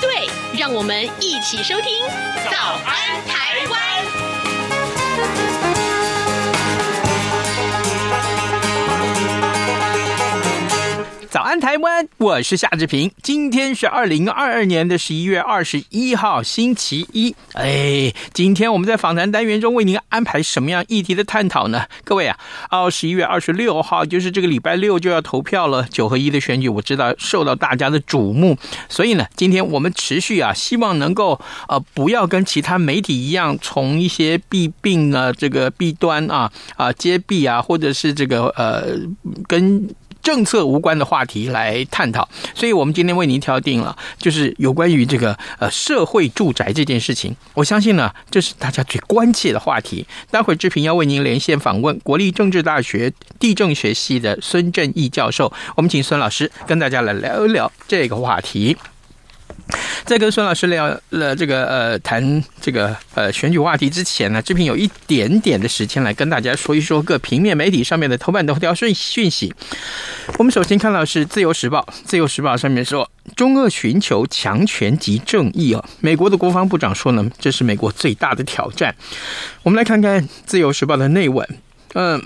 对，让我们一起收听《早安台湾》。早安，台湾！我是夏志平。今天是二零二二年的十一月二十一号，星期一。哎，今天我们在访谈单元中为您安排什么样议题的探讨呢？各位啊，哦，十一月二十六号就是这个礼拜六就要投票了，九合一的选举，我知道受到大家的瞩目。所以呢，今天我们持续啊，希望能够呃，不要跟其他媒体一样，从一些弊病啊、这个弊端啊啊揭弊啊，或者是这个呃跟。政策无关的话题来探讨，所以我们今天为您挑定了，就是有关于这个呃社会住宅这件事情。我相信呢，这是大家最关切的话题。待会志平要为您连线访问国立政治大学地政学系的孙正义教授，我们请孙老师跟大家来聊一聊这个话题。在跟孙老师聊了这个呃谈这个呃选举话题之前呢，这边有一点点的时间来跟大家说一说各平面媒体上面的头版头条讯讯息。我们首先看到是《自由时报》，《自由时报》上面说，中俄寻求强权及正义啊。美国的国防部长说呢，这是美国最大的挑战。我们来看看《自由时报》的内文，嗯。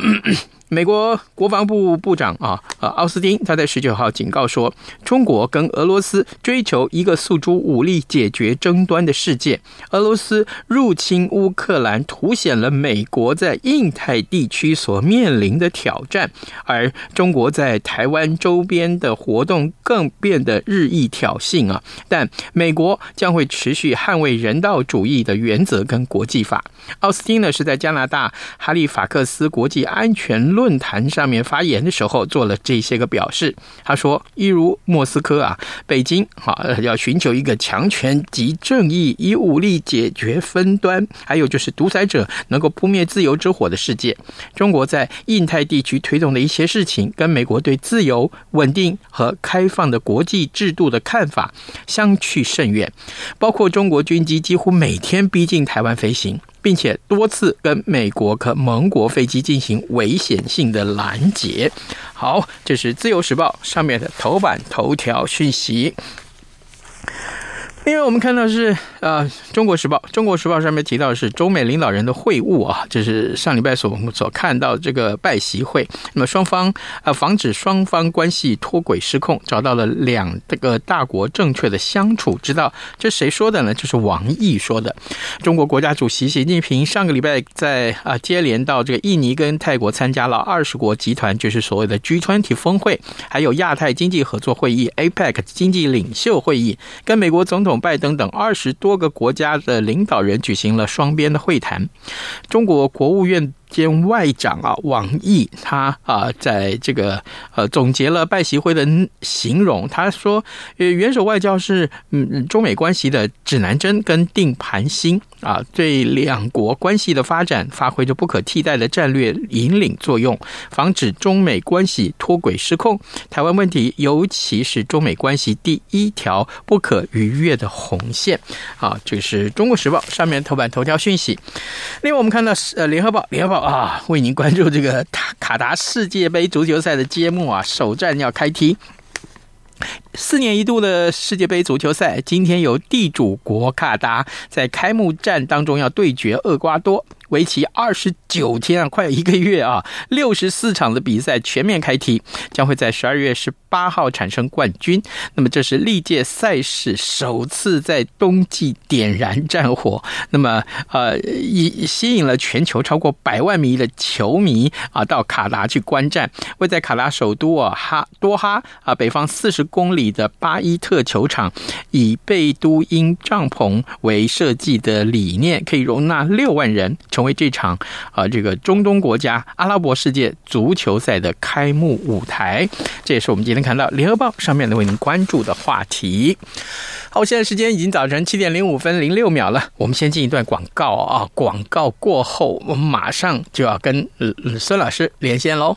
美国国防部部长啊，呃，奥斯汀他在十九号警告说，中国跟俄罗斯追求一个诉诸武力解决争端的世界。俄罗斯入侵乌克兰，凸显了美国在印太地区所面临的挑战，而中国在台湾周边的活动更变得日益挑衅啊！但美国将会持续捍卫人道主义的原则跟国际法。奥斯汀呢是在加拿大哈利法克斯国际安全论。论坛上面发言的时候做了这些个表示，他说：“一如莫斯科啊，北京啊，要寻求一个强权及正义，以武力解决纷端，还有就是独裁者能够扑灭自由之火的世界。中国在印太地区推动的一些事情，跟美国对自由、稳定和开放的国际制度的看法相去甚远，包括中国军机几乎每天逼近台湾飞行。”并且多次跟美国和盟国飞机进行危险性的拦截。好，这是《自由时报》上面的头版头条讯息。因为我们看到是呃，《中国时报》《中国时报》上面提到是中美领导人的会晤啊，就是上礼拜所所看到这个拜习会。那么双方呃，防止双方关系脱轨失控，找到了两这个大国正确的相处之道。这谁说的呢？就是王毅说的。中国国家主席习近平上个礼拜在啊接连到这个印尼跟泰国参加了二十国集团，就是所谓的 G20 峰会，还有亚太经济合作会议 APEC 经济领袖会议，跟美国总统。拜登等二十多个国家的领导人举行了双边的会谈。中国国务院兼外长啊，王毅他啊，在这个呃总结了拜习会的形容，他说，呃，元首外交是嗯中美关系的指南针跟定盘星啊，对两国关系的发展发挥着不可替代的战略引领作用，防止中美关系脱轨失控。台湾问题尤其是中美关系第一条不可逾越的红线啊，这个是中国时报上面头版头条讯息。另外，我们看到呃联合报联合报。啊，为您关注这个卡卡达世界杯足球赛的揭幕啊，首战要开踢。四年一度的世界杯足球赛，今天由地主国卡达在开幕战当中要对决厄瓜多。为期二十九天啊，快有一个月啊，六十四场的比赛全面开踢，将会在十二月十八号产生冠军。那么这是历届赛事首次在冬季点燃战火。那么呃，以吸引了全球超过百万名的球迷啊到卡达去观战。位在卡达首都啊哈多哈啊北方四十公里你的巴伊特球场，以贝都因帐篷为设计的理念，可以容纳六万人。成为这场啊这个中东国家阿拉伯世界足球赛的开幕舞台。这也是我们今天看到联合报上面的为您关注的话题。好，现在时间已经早晨七点零五分零六秒了，我们先进一段广告啊，广告过后，我们马上就要跟孙老师连线喽。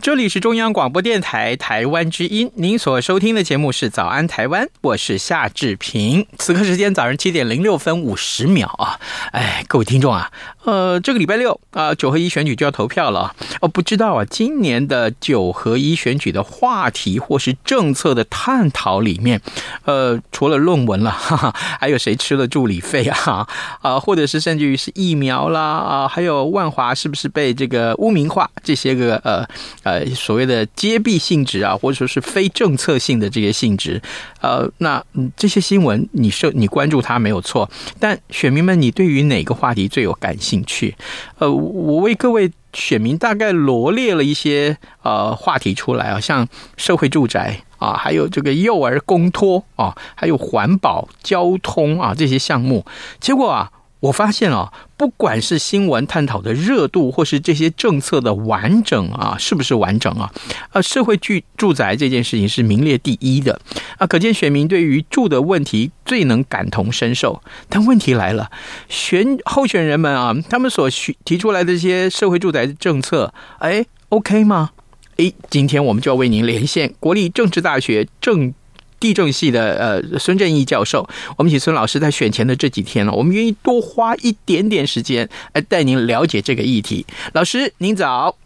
这里是中央广播电台台湾之音，您所收听的节目是《早安台湾》，我是夏志平。此刻时间早上七点零六分五十秒啊！哎，各位听众啊，呃，这个礼拜六啊，九合一选举就要投票了哦。不知道啊，今年的九合一选举的话题或是政策的探讨里面，呃，除了论文了，哈哈，还有谁吃了助理费啊？啊，或者是甚至于是疫苗啦啊，还有万华是不是被这个污名化？这些个呃呃。所谓的揭弊性质啊，或者说是非政策性的这些性质，呃，那这些新闻你是你关注它没有错，但选民们，你对于哪个话题最有感兴趣？呃，我为各位选民大概罗列了一些呃话题出来啊，像社会住宅啊，还有这个幼儿公托啊，还有环保、交通啊这些项目，结果啊。我发现啊，不管是新闻探讨的热度，或是这些政策的完整啊，是不是完整啊？呃，社会住住宅这件事情是名列第一的啊，可见选民对于住的问题最能感同身受。但问题来了，选候选人们啊，他们所提出来的这些社会住宅政策，哎，OK 吗？哎，今天我们就要为您连线国立政治大学政。地政系的呃孙正义教授，我们请孙老师在选前的这几天呢，我们愿意多花一点点时间来带您了解这个议题。老师，您早。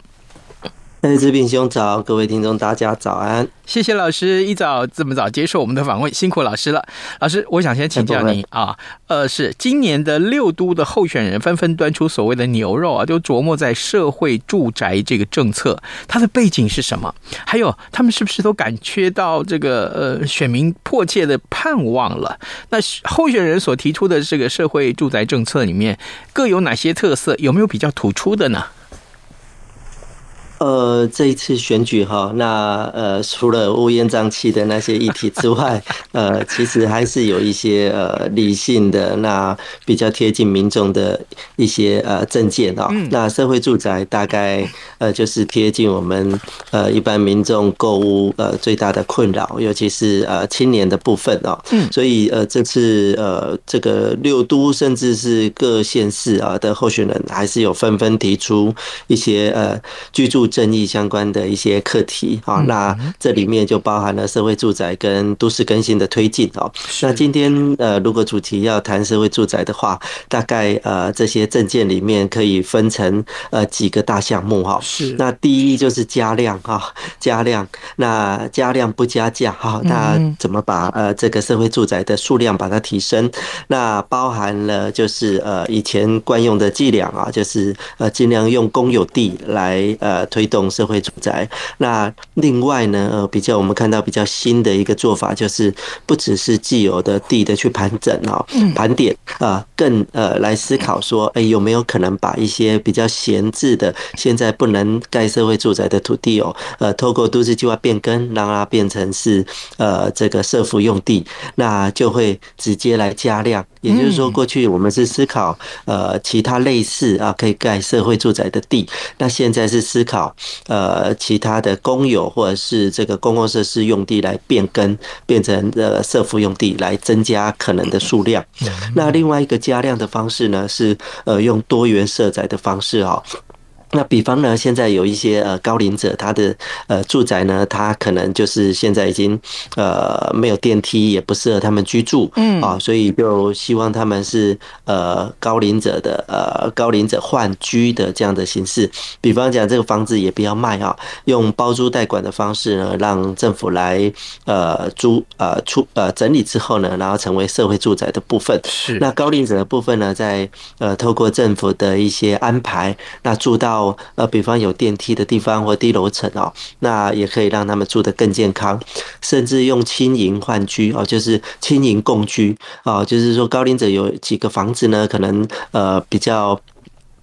哎，志平兄早，各位听众大家早安。谢谢老师一早这么早接受我们的访问，辛苦老师了。老师，我想先请教您啊，呃，是今年的六都的候选人纷纷端出所谓的牛肉啊，就琢磨在社会住宅这个政策，它的背景是什么？还有他们是不是都感觉到这个呃选民迫切的盼望了？那候选人所提出的这个社会住宅政策里面各有哪些特色？有没有比较突出的呢？呃，这一次选举哈，那呃，除了乌烟瘴气的那些议题之外，呃，其实还是有一些呃理性的，那比较贴近民众的一些呃政见啊。那社会住宅大概呃就是贴近我们呃一般民众购物呃最大的困扰，尤其是呃青年的部分啊。嗯。所以呃这次呃这个六都甚至是各县市啊的候选人，还是有纷纷提出一些呃居住。正义相关的一些课题啊，那这里面就包含了社会住宅跟都市更新的推进哦。那今天呃，如果主题要谈社会住宅的话，大概呃这些证件里面可以分成呃几个大项目哈。是。那第一就是加量哈，加量。那加量不加价哈，那怎么把呃这个社会住宅的数量把它提升？那包含了就是呃以前惯用的伎俩啊，就是呃尽量用公有地来呃。推动社会住宅。那另外呢，呃，比较我们看到比较新的一个做法，就是不只是既有的地的去盘整哦，盘点啊，更呃来思考说，哎，有没有可能把一些比较闲置的、现在不能盖社会住宅的土地哦，呃，透过都市计划变更，让它变成是呃这个社福用地，那就会直接来加量。也就是说，过去我们是思考呃其他类似啊可以盖社会住宅的地，那现在是思考呃其他的公有或者是这个公共设施用地来变更，变成呃社服用地来增加可能的数量。那另外一个加量的方式呢，是呃用多元设宅的方式啊。那比方呢，现在有一些呃高龄者，他的呃住宅呢，他可能就是现在已经呃没有电梯，也不适合他们居住，嗯啊，所以就希望他们是呃高龄者的呃高龄者换居的这样的形式。比方讲，这个房子也不要卖啊，用包租代管的方式呢，让政府来呃租呃出呃整理之后呢，然后成为社会住宅的部分。是。那高龄者的部分呢，在呃透过政府的一些安排，那住到。呃，比方有电梯的地方或低楼层哦，那也可以让他们住得更健康，甚至用轻盈换居哦，就是轻盈共居哦，就是说高龄者有几个房子呢，可能呃比较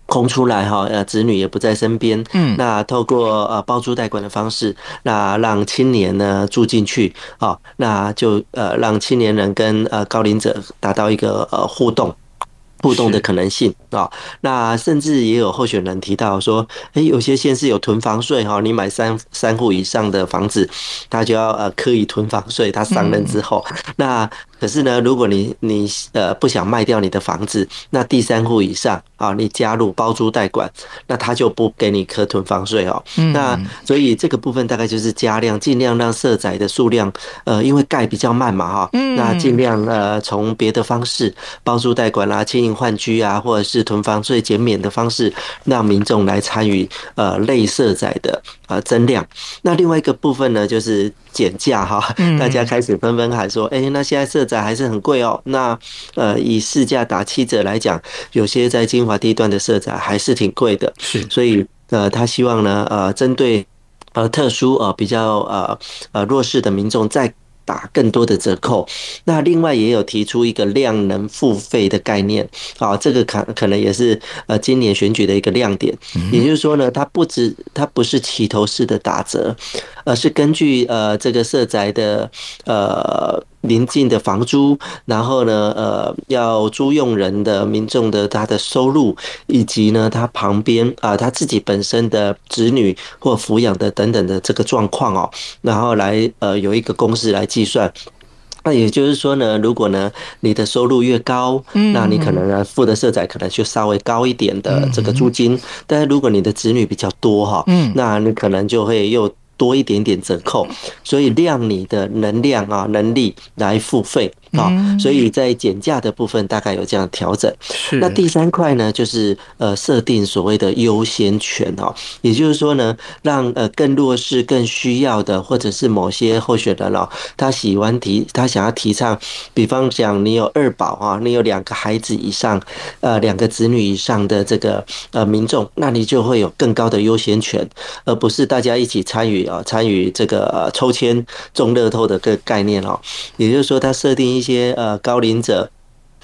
空出来哈，呃子女也不在身边，嗯，那透过呃包租代管的方式，那让青年呢住进去啊，那就呃让青年人跟呃高龄者达到一个呃互动。互动的可能性啊，那甚至也有候选人提到说，诶，有些县市有囤房税哈，你买三三户以上的房子，他就要呃刻意囤房税。他上任之后，那。可是呢，如果你你呃不想卖掉你的房子，那第三户以上啊，你加入包租代管，那他就不给你可囤房税哦。那所以这个部分大概就是加量，尽量让社宅的数量，呃，因为盖比较慢嘛哈，那尽量呃从别的方式，包租代管啦、青银换居啊，或者是囤房税减免的方式，让民众来参与呃类社宅的呃增量。那另外一个部分呢，就是。减价哈，大家开始纷纷喊说：“哎，那现在社宅还是很贵哦。”那呃，以市价打七折来讲，有些在金华地段的社宅还是挺贵的。是，所以呃，他希望呢，呃，针对呃特殊呃比较呃呃弱势的民众再打更多的折扣。那另外也有提出一个量能付费的概念啊，这个可可能也是呃今年选举的一个亮点。也就是说呢，它不止它不是起头式的打折。而是根据呃这个社宅的呃邻近的房租，然后呢呃要租用人的民众的他的收入，以及呢他旁边啊他自己本身的子女或抚养的等等的这个状况哦，然后来呃有一个公式来计算。那也就是说呢，如果呢你的收入越高，那你可能呢付的社宅可能就稍微高一点的这个租金，但是如果你的子女比较多哈，那你可能就会又。多一点点折扣，所以量你的能量啊能力来付费。啊，所以在减价的部分大概有这样调整。是那第三块呢，就是呃设定所谓的优先权哦，也就是说呢，让呃更弱势、更需要的，或者是某些候选人哦，他喜欢提，他想要提倡，比方讲你有二宝啊，你有两个孩子以上，呃两个子女以上的这个呃民众，那你就会有更高的优先权，而不是大家一起参与。啊，参与这个抽签中乐透的个概念哦，也就是说，他设定一些呃高龄者，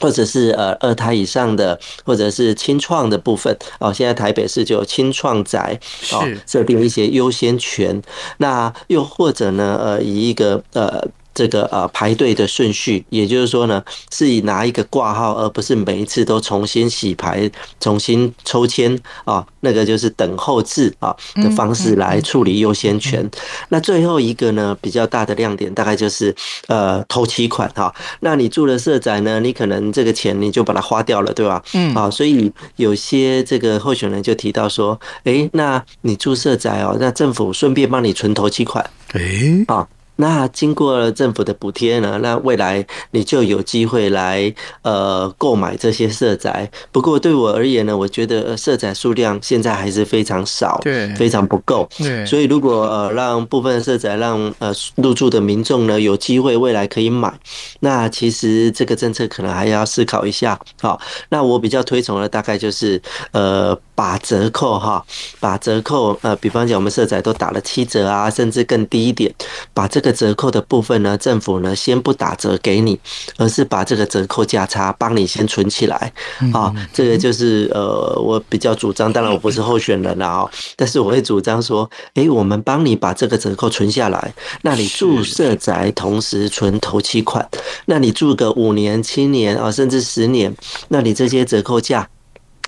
或者是呃二胎以上的，或者是青创的部分哦。现在台北市就有青创宅哦，设定一些优先权。那又或者呢，呃，以一个呃。这个呃排队的顺序，也就是说呢，是以拿一个挂号，而不是每一次都重新洗牌、重新抽签啊，那个就是等候制啊的方式来处理优先权。那最后一个呢，比较大的亮点大概就是呃头期款哈。那你住了社宅呢，你可能这个钱你就把它花掉了，对吧？嗯啊，所以有些这个候选人就提到说，诶，那你住社宅哦，那政府顺便帮你存头期款，诶啊。那经过了政府的补贴呢，那未来你就有机会来呃购买这些社宅。不过对我而言呢，我觉得社宅数量现在还是非常少，对，非常不够。对，所以如果呃让部分社宅让呃入住的民众呢有机会未来可以买，那其实这个政策可能还要思考一下。好，那我比较推崇的大概就是呃。把折扣哈，把折扣呃，比方讲我们社宅都打了七折啊，甚至更低一点，把这个折扣的部分呢，政府呢先不打折给你，而是把这个折扣价差帮你先存起来啊。这个就是呃，我比较主张，当然我不是候选人了啊，但是我会主张说，诶，我们帮你把这个折扣存下来，那你住社宅同时存头期款，那你住个五年、七年啊，甚至十年，那你这些折扣价。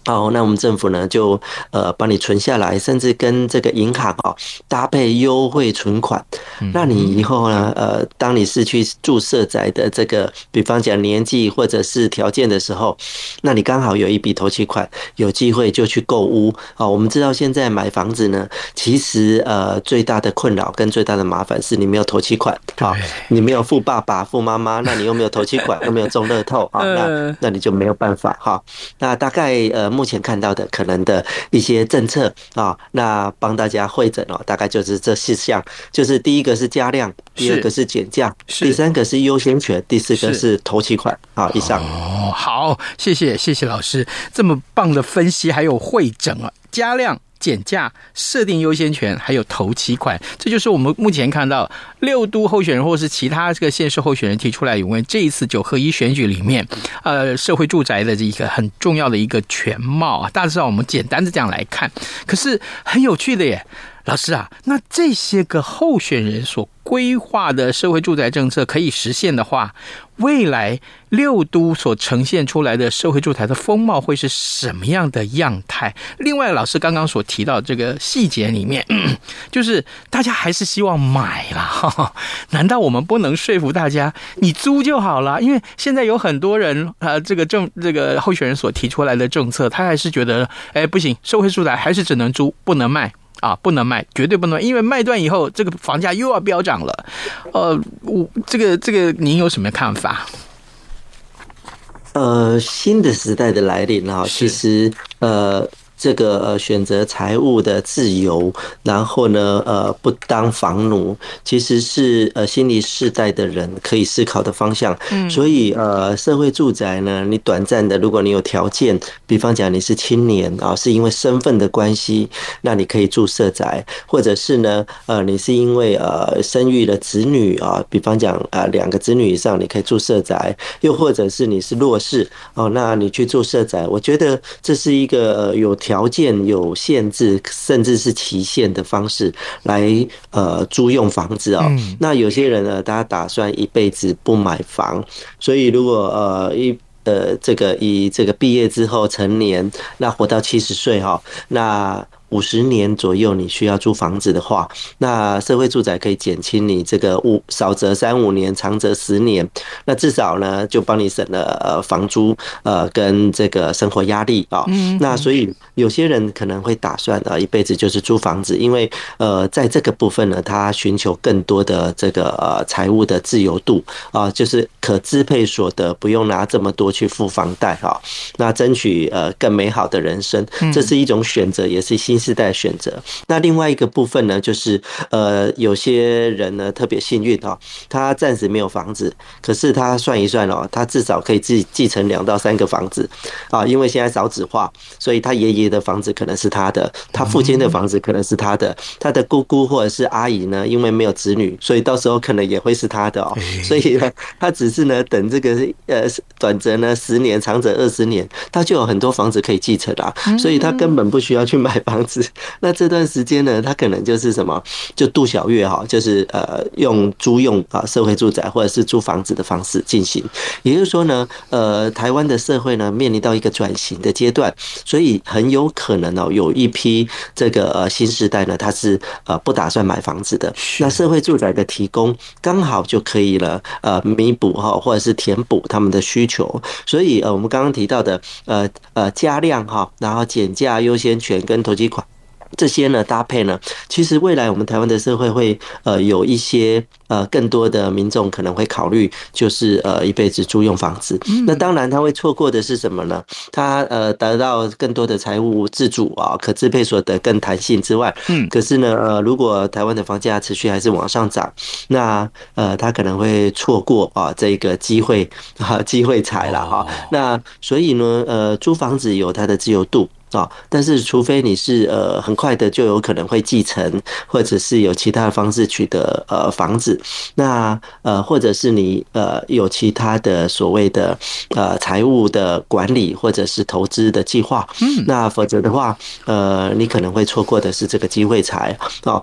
好，那我们政府呢就呃帮你存下来，甚至跟这个银行哦搭配优惠存款。那你以后呢呃，当你是去住社宅的这个，比方讲年纪或者是条件的时候，那你刚好有一笔头期款，有机会就去购屋。啊，我们知道现在买房子呢，其实呃最大的困扰跟最大的麻烦是你没有头期款啊，你没有富爸爸、富妈妈，那你又没有头期款，又没有中乐透啊，那 那你就没有办法哈。那大概呃。目前看到的可能的一些政策啊，那帮大家会诊哦，大概就是这四项，就是第一个是加量，第二个是减价，第三个是优先权，第四个是投期款啊。以上哦，好，谢谢谢谢老师这么棒的分析，还有会诊啊，加量。减价、设定优先权，还有头期款，这就是我们目前看到六都候选人或是其他这个县市候选人提出来，有关这一次九合一选举里面，呃，社会住宅的这一个很重要的一个全貌啊。大致上我们简单的这样来看，可是很有趣的耶。老师啊，那这些个候选人所规划的社会住宅政策可以实现的话，未来六都所呈现出来的社会住宅的风貌会是什么样的样态？另外，老师刚刚所提到这个细节里面，就是大家还是希望买啦。难道我们不能说服大家你租就好了？因为现在有很多人，呃，这个政这个候选人所提出来的政策，他还是觉得，哎，不行，社会住宅还是只能租，不能卖。啊，不能卖，绝对不能卖，因为卖断以后，这个房价又要飙涨了。呃，我这个这个，您有什么看法？呃，新的时代的来临啊，其实呃。这个呃选择财务的自由，然后呢呃不当房奴，其实是呃新一世代的人可以思考的方向。嗯，所以呃社会住宅呢，你短暂的，如果你有条件，比方讲你是青年啊，是因为身份的关系，那你可以住社宅，或者是呢呃你是因为呃生育了子女啊，比方讲啊两个子女以上，你可以住社宅，又或者是你是弱势哦，那你去住社宅，我觉得这是一个有。条件有限制，甚至是期限的方式来呃租用房子哦。那有些人呢，他打算一辈子不买房，所以如果呃一呃这个以这个毕业之后成年，那活到七十岁哈，那。五十年左右，你需要租房子的话，那社会住宅可以减轻你这个五少则三五年，长则十年，那至少呢就帮你省了呃房租呃跟这个生活压力啊。那所以有些人可能会打算啊一辈子就是租房子，因为呃在这个部分呢，他寻求更多的这个呃财务的自由度啊，就是可支配所得不用拿这么多去付房贷哈，那争取呃更美好的人生，这是一种选择，也是新。世代选择，那另外一个部分呢，就是呃，有些人呢特别幸运哦，他暂时没有房子，可是他算一算哦，他至少可以自己继承两到三个房子。啊，因为现在少子化，所以他爷爷的房子可能是他的，他父亲的房子可能是他的，他的姑姑或者是阿姨呢，因为没有子女，所以到时候可能也会是他的哦，所以呢，他只是呢等这个呃短则呢十年，长则二十年，他就有很多房子可以继承啊，所以他根本不需要去买房子。那这段时间呢，他可能就是什么，就杜小月哈，就是呃用租用啊社会住宅或者是租房子的方式进行。也就是说呢，呃，台湾的社会呢面临到一个转型的阶段，所以很有可能哦，有一批这个呃新时代呢，他是呃不打算买房子的。那社会住宅的提供刚好就可以了，呃弥补哈或者是填补他们的需求。所以呃我们刚刚提到的呃呃加量哈，然后减价优先权跟头期款。这些呢搭配呢，其实未来我们台湾的社会会呃有一些呃更多的民众可能会考虑，就是呃一辈子租用房子。那当然他会错过的是什么呢？他呃得到更多的财务自主啊，可支配所得更弹性之外，嗯，可是呢呃如果台湾的房价持续还是往上涨，那呃他可能会错过啊这个机会啊机会财了哈。那所以呢呃租房子有它的自由度。啊。但是除非你是呃很快的就有可能会继承，或者是有其他的方式取得呃房子，那呃或者是你呃有其他的所谓的呃财务的管理或者是投资的计划，嗯，那否则的话，呃你可能会错过的是这个机会财哦。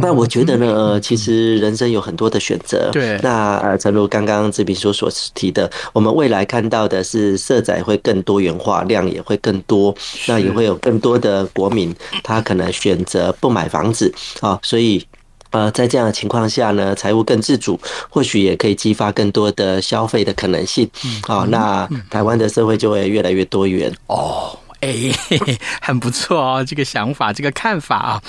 那我觉得呢，其实人生有很多的选择。对，那呃，正如刚刚志平所所提的，我们未来看到的是色彩会更多元化，量也会更多，那也会有更多的国民他可能选择不买房子啊，所以呃，在这样的情况下呢，财务更自主，或许也可以激发更多的消费的可能性。啊。那台湾的社会就会越来越多元。哦。哎，很不错哦，这个想法，这个看法啊，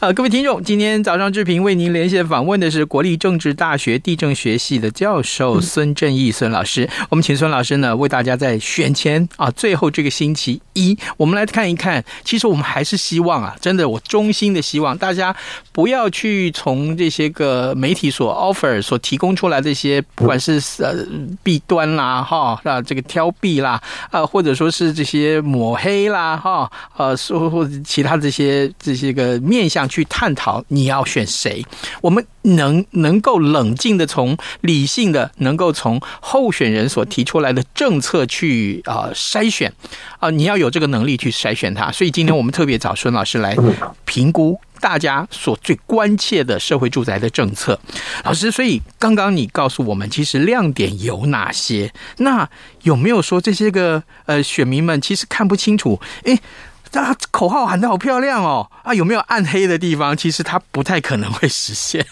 呃，各位听众，今天早上志平为您连线访问的是国立政治大学地政学系的教授孙正义孙老师。我们请孙老师呢为大家在选前啊，最后这个星期一，我们来看一看。其实我们还是希望啊，真的，我衷心的希望大家不要去从这些个媒体所 offer 所提供出来这些，不管是呃弊端啦，哈，啊，这个挑弊啦，啊，或者说是这些抹黑。黑啦哈，呃，说或者其他这些这些个面向去探讨你要选谁，我们能能够冷静的从理性的，能够从候选人所提出来的政策去啊、呃、筛选啊、呃，你要有这个能力去筛选它。所以今天我们特别找孙老师来评估。大家所最关切的社会住宅的政策，老师，所以刚刚你告诉我们，其实亮点有哪些？那有没有说这些个呃选民们其实看不清楚？诶，这口号喊得好漂亮哦，啊，有没有暗黑的地方？其实他不太可能会实现。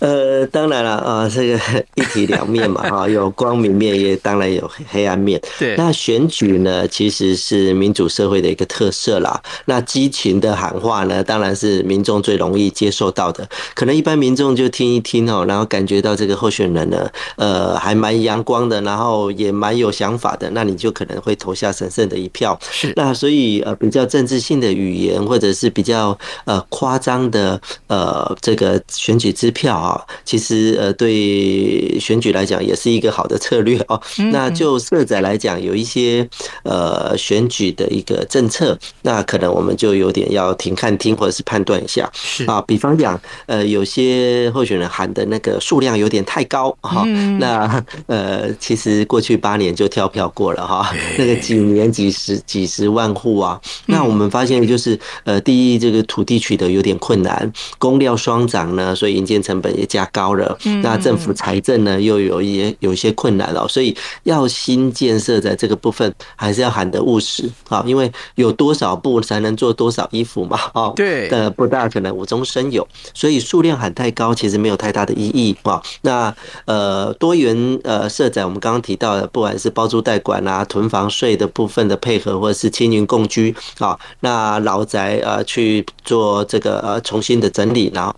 呃，当然了啊，这个 一体两面嘛，哈，有光明面，也当然有黑暗面。对，那选举呢，其实是民主社会的一个特色啦。那激情的喊话呢，当然是民众最容易接受到的。可能一般民众就听一听哦，然后感觉到这个候选人呢，呃，还蛮阳光的，然后也蛮有想法的，那你就可能会投下神圣的一票。是，那所以呃，比较政治性的语言，或者是比较呃夸张的呃这个选举支票啊。啊，其实呃，对选举来讲也是一个好的策略哦。那就社宅来讲，有一些呃选举的一个政策，那可能我们就有点要停看听，或者是判断一下。是啊，比方讲，呃，有些候选人喊的那个数量有点太高哈。那呃，其实过去八年就跳票过了哈，那个几年几十几十万户啊。那我们发现就是呃，第一，这个土地取得有点困难，工料双涨呢，所以营建成本。也加高了，那政府财政呢又有一些有一些困难了，所以要新建设在这个部分还是要喊得务实啊，因为有多少布才能做多少衣服嘛，哦，对，呃，不大可能无中生有，所以数量喊太高其实没有太大的意义啊。那呃多元呃社宅，我们刚刚提到的，不管是包租代管啊、囤房税的部分的配合，或者是青云共居啊，那老宅呃去做这个呃重新的整理，然后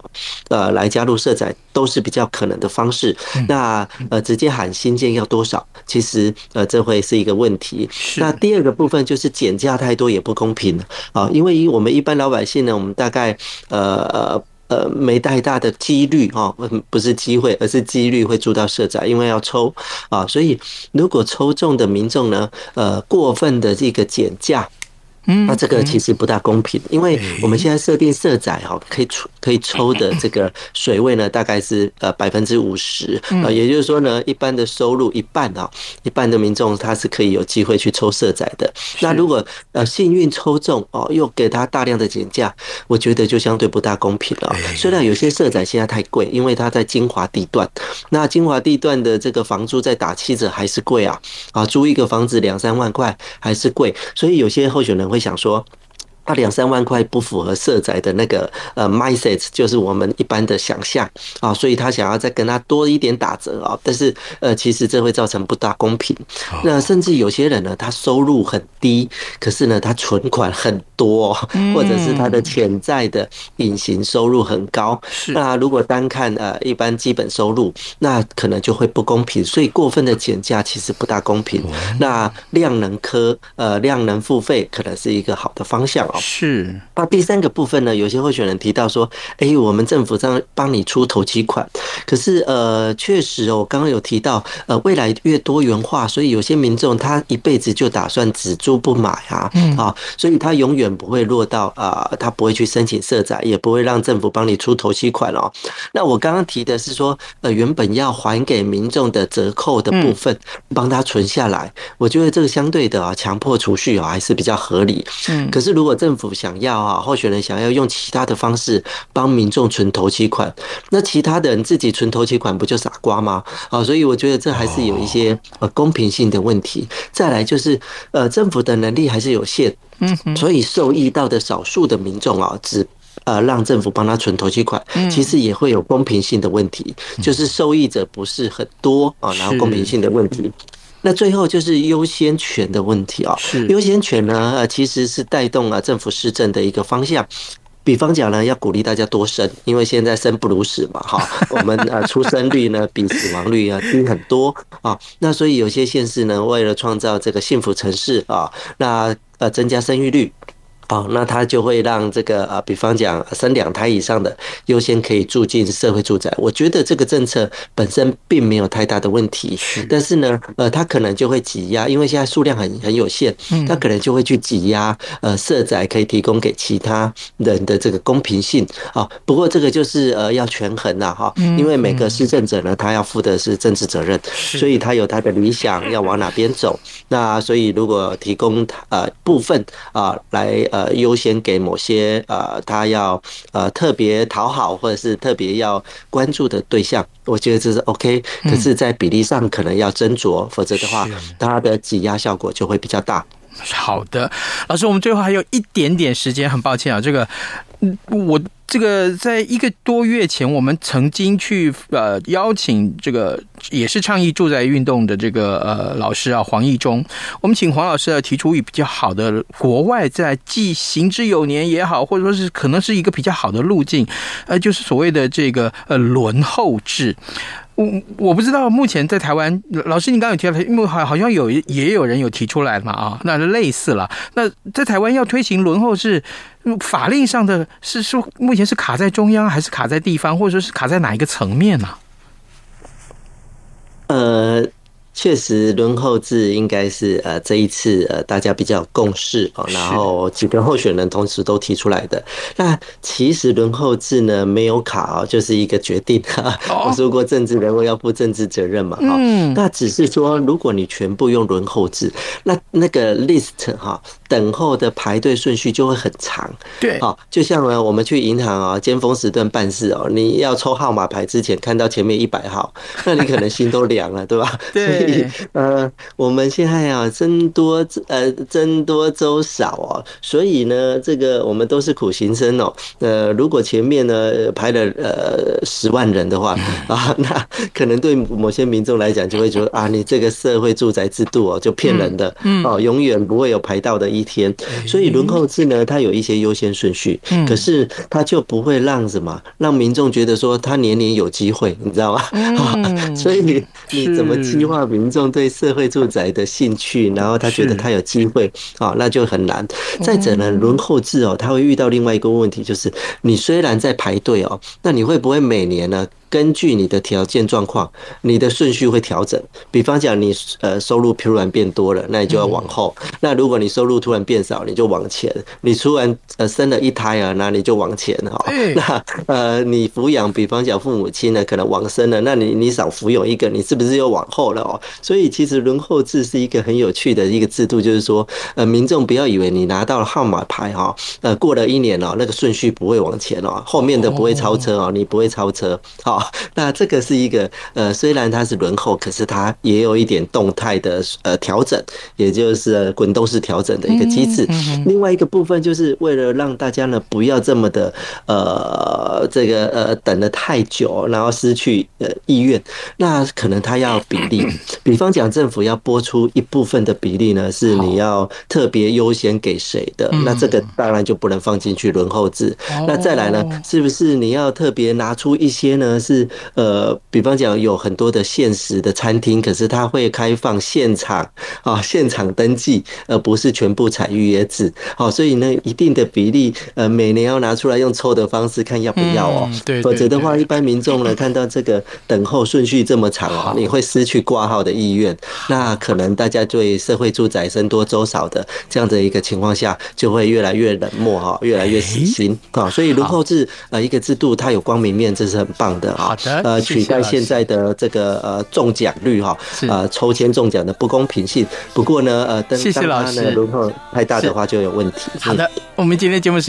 呃来加入社宅。都是比较可能的方式。那呃，直接喊新建要多少？其实呃，这会是一个问题。那第二个部分就是减价太多也不公平啊，因为我们一般老百姓呢，我们大概呃呃呃没太大的几率哈，不是机会，而是几率会住到社宅，因为要抽啊。所以如果抽中的民众呢，呃，过分的这个减价。那这个其实不大公平，因为我们现在设定社宅哈，可以抽可以抽的这个水位呢，大概是呃百分之五十啊，也就是说呢，一般的收入一半啊，一半的民众他是可以有机会去抽社宅的。那如果呃幸运抽中哦，又给他大量的减价，我觉得就相对不大公平了。虽然有些社宅现在太贵，因为它在精华地段，那精华地段的这个房租在打七折还是贵啊啊，租一个房子两三万块还是贵，所以有些候选人会想说。他两三万块不符合社宅的那个呃 mindset，就是我们一般的想象啊，所以他想要再跟他多一点打折啊，但是呃，其实这会造成不大公平。那甚至有些人呢，他收入很低，可是呢，他存款很多，或者是他的潜在的隐形收入很高。那如果单看呃一般基本收入，那可能就会不公平。所以过分的减价其实不大公平。那量能科呃量能付费可能是一个好的方向哦。是，那第三个部分呢，有些候选人提到说，哎，我们政府这样帮你出头期款，可是呃，确实哦，我刚刚有提到，呃，未来越多元化，所以有些民众他一辈子就打算只租不买啊，嗯。啊，所以他永远不会落到啊，他不会去申请社宅，也不会让政府帮你出头期款哦。那我刚刚提的是说，呃，原本要还给民众的折扣的部分，帮他存下来，我觉得这个相对的啊，强迫储蓄啊，还是比较合理。嗯，可是如果政府想要啊，候选人想要用其他的方式帮民众存头期款，那其他的人自己存头期款不就傻瓜吗？啊，所以我觉得这还是有一些呃公平性的问题。再来就是呃，政府的能力还是有限，嗯，所以受益到的少数的民众啊，只呃让政府帮他存投期款，其实也会有公平性的问题，就是受益者不是很多啊，然后公平性的问题。那最后就是优先权的问题啊，优先权呢，呃，其实是带动啊政府施政的一个方向。比方讲呢，要鼓励大家多生，因为现在生不如死嘛，哈，我们呃出生率呢比死亡率啊低很多啊，那所以有些县市呢，为了创造这个幸福城市啊，那呃增加生育率。好，那他就会让这个啊，比方讲生两胎以上的优先可以住进社会住宅。我觉得这个政策本身并没有太大的问题，但是呢，呃，他可能就会挤压，因为现在数量很很有限，他可能就会去挤压呃社宅可以提供给其他人的这个公平性啊。不过这个就是呃要权衡呐哈，因为每个施政者呢，他要负的是政治责任，所以他有他的理想要往哪边走。那所以如果提供呃部分啊来呃。呃，优先给某些呃，他要呃特别讨好或者是特别要关注的对象，我觉得这是 OK。可是，在比例上可能要斟酌，否则的话，它的挤压效果就会比较大。好的，老师，我们最后还有一点点时间，很抱歉啊，这个我。这个在一个多月前，我们曾经去呃邀请这个也是倡议住宅运动的这个呃老师啊黄义忠，我们请黄老师啊提出一比较好的国外在既行之有年也好，或者说是可能是一个比较好的路径，呃，就是所谓的这个呃轮候制。我我不知道目前在台湾，老师你刚刚有提到，因为好好像有也有人有提出来嘛啊，那类似了。那在台湾要推行轮候制，法令上的是是目前是卡在中央，还是卡在地方，或者说是卡在哪一个层面呢？呃。确实，轮候制应该是呃这一次呃大家比较有共识哦，然后几个候选人同时都提出来的。那其实轮候制呢没有卡哦，就是一个决定哈。我说过政治人物要负政治责任嘛哈。那只是说如果你全部用轮候制，那那个 list 哈等候的排队顺序就会很长。对，好，就像呢我们去银行啊尖峰时段办事哦，你要抽号码牌之前看到前面一百号，那你可能心都凉了，对吧？对。呃，我们现在啊，僧多呃僧多粥少哦，所以呢，这个我们都是苦行僧哦。呃，如果前面呢排了呃十万人的话 啊，那可能对某些民众来讲就会觉得啊，你这个社会住宅制度哦就骗人的哦，永远不会有排到的一天。所以轮候制呢，它有一些优先顺序，可是它就不会让什么让民众觉得说他年年有机会，你知道吗？所以你你怎么计划？民众对社会住宅的兴趣，然后他觉得他有机会啊，那就很难。再者呢，轮候制哦，他会遇到另外一个问题，就是你虽然在排队哦，那你会不会每年呢？根据你的条件状况，你的顺序会调整。比方讲，你呃收入突然变多了，那你就要往后；那如果你收入突然变少，你就往前。你突然呃生了一胎啊，那你就往前哈。那呃你抚养，比方讲父母亲呢可能往生了，那你你少抚养一个，你是不是又往后了哦？所以其实轮候制是一个很有趣的一个制度，就是说呃民众不要以为你拿到了号码牌哈，呃过了一年哦，那个顺序不会往前哦，后面的不会超车哦，你不会超车好。那这个是一个呃，虽然它是轮候，可是它也有一点动态的呃调整，也就是滚动式调整的一个机制。另外一个部分就是为了让大家呢不要这么的呃这个呃等的太久，然后失去呃意愿，那可能它要比例，比方讲政府要拨出一部分的比例呢，是你要特别优先给谁的，那这个当然就不能放进去轮候制。那再来呢，是不是你要特别拿出一些呢？是呃，比方讲有很多的现实的餐厅，可是它会开放现场啊，现场登记，而不是全部采预约制。好，所以呢，一定的比例，呃，每年要拿出来用抽的方式看要不要哦。对，否则的话，一般民众呢看到这个等候顺序这么长哦，你会失去挂号的意愿。那可能大家对社会住宅僧多粥少的这样的一个情况下，就会越来越冷漠哈，越来越死心啊。所以轮候制呃一个制度，它有光明面，这是很棒的啊。好的，呃，取代现在的这个呃中奖率哈，呃抽签中奖的不公平性。不过呢，呃，当当它呢轮候太大的话就有问题。好的，我们今天节目时间。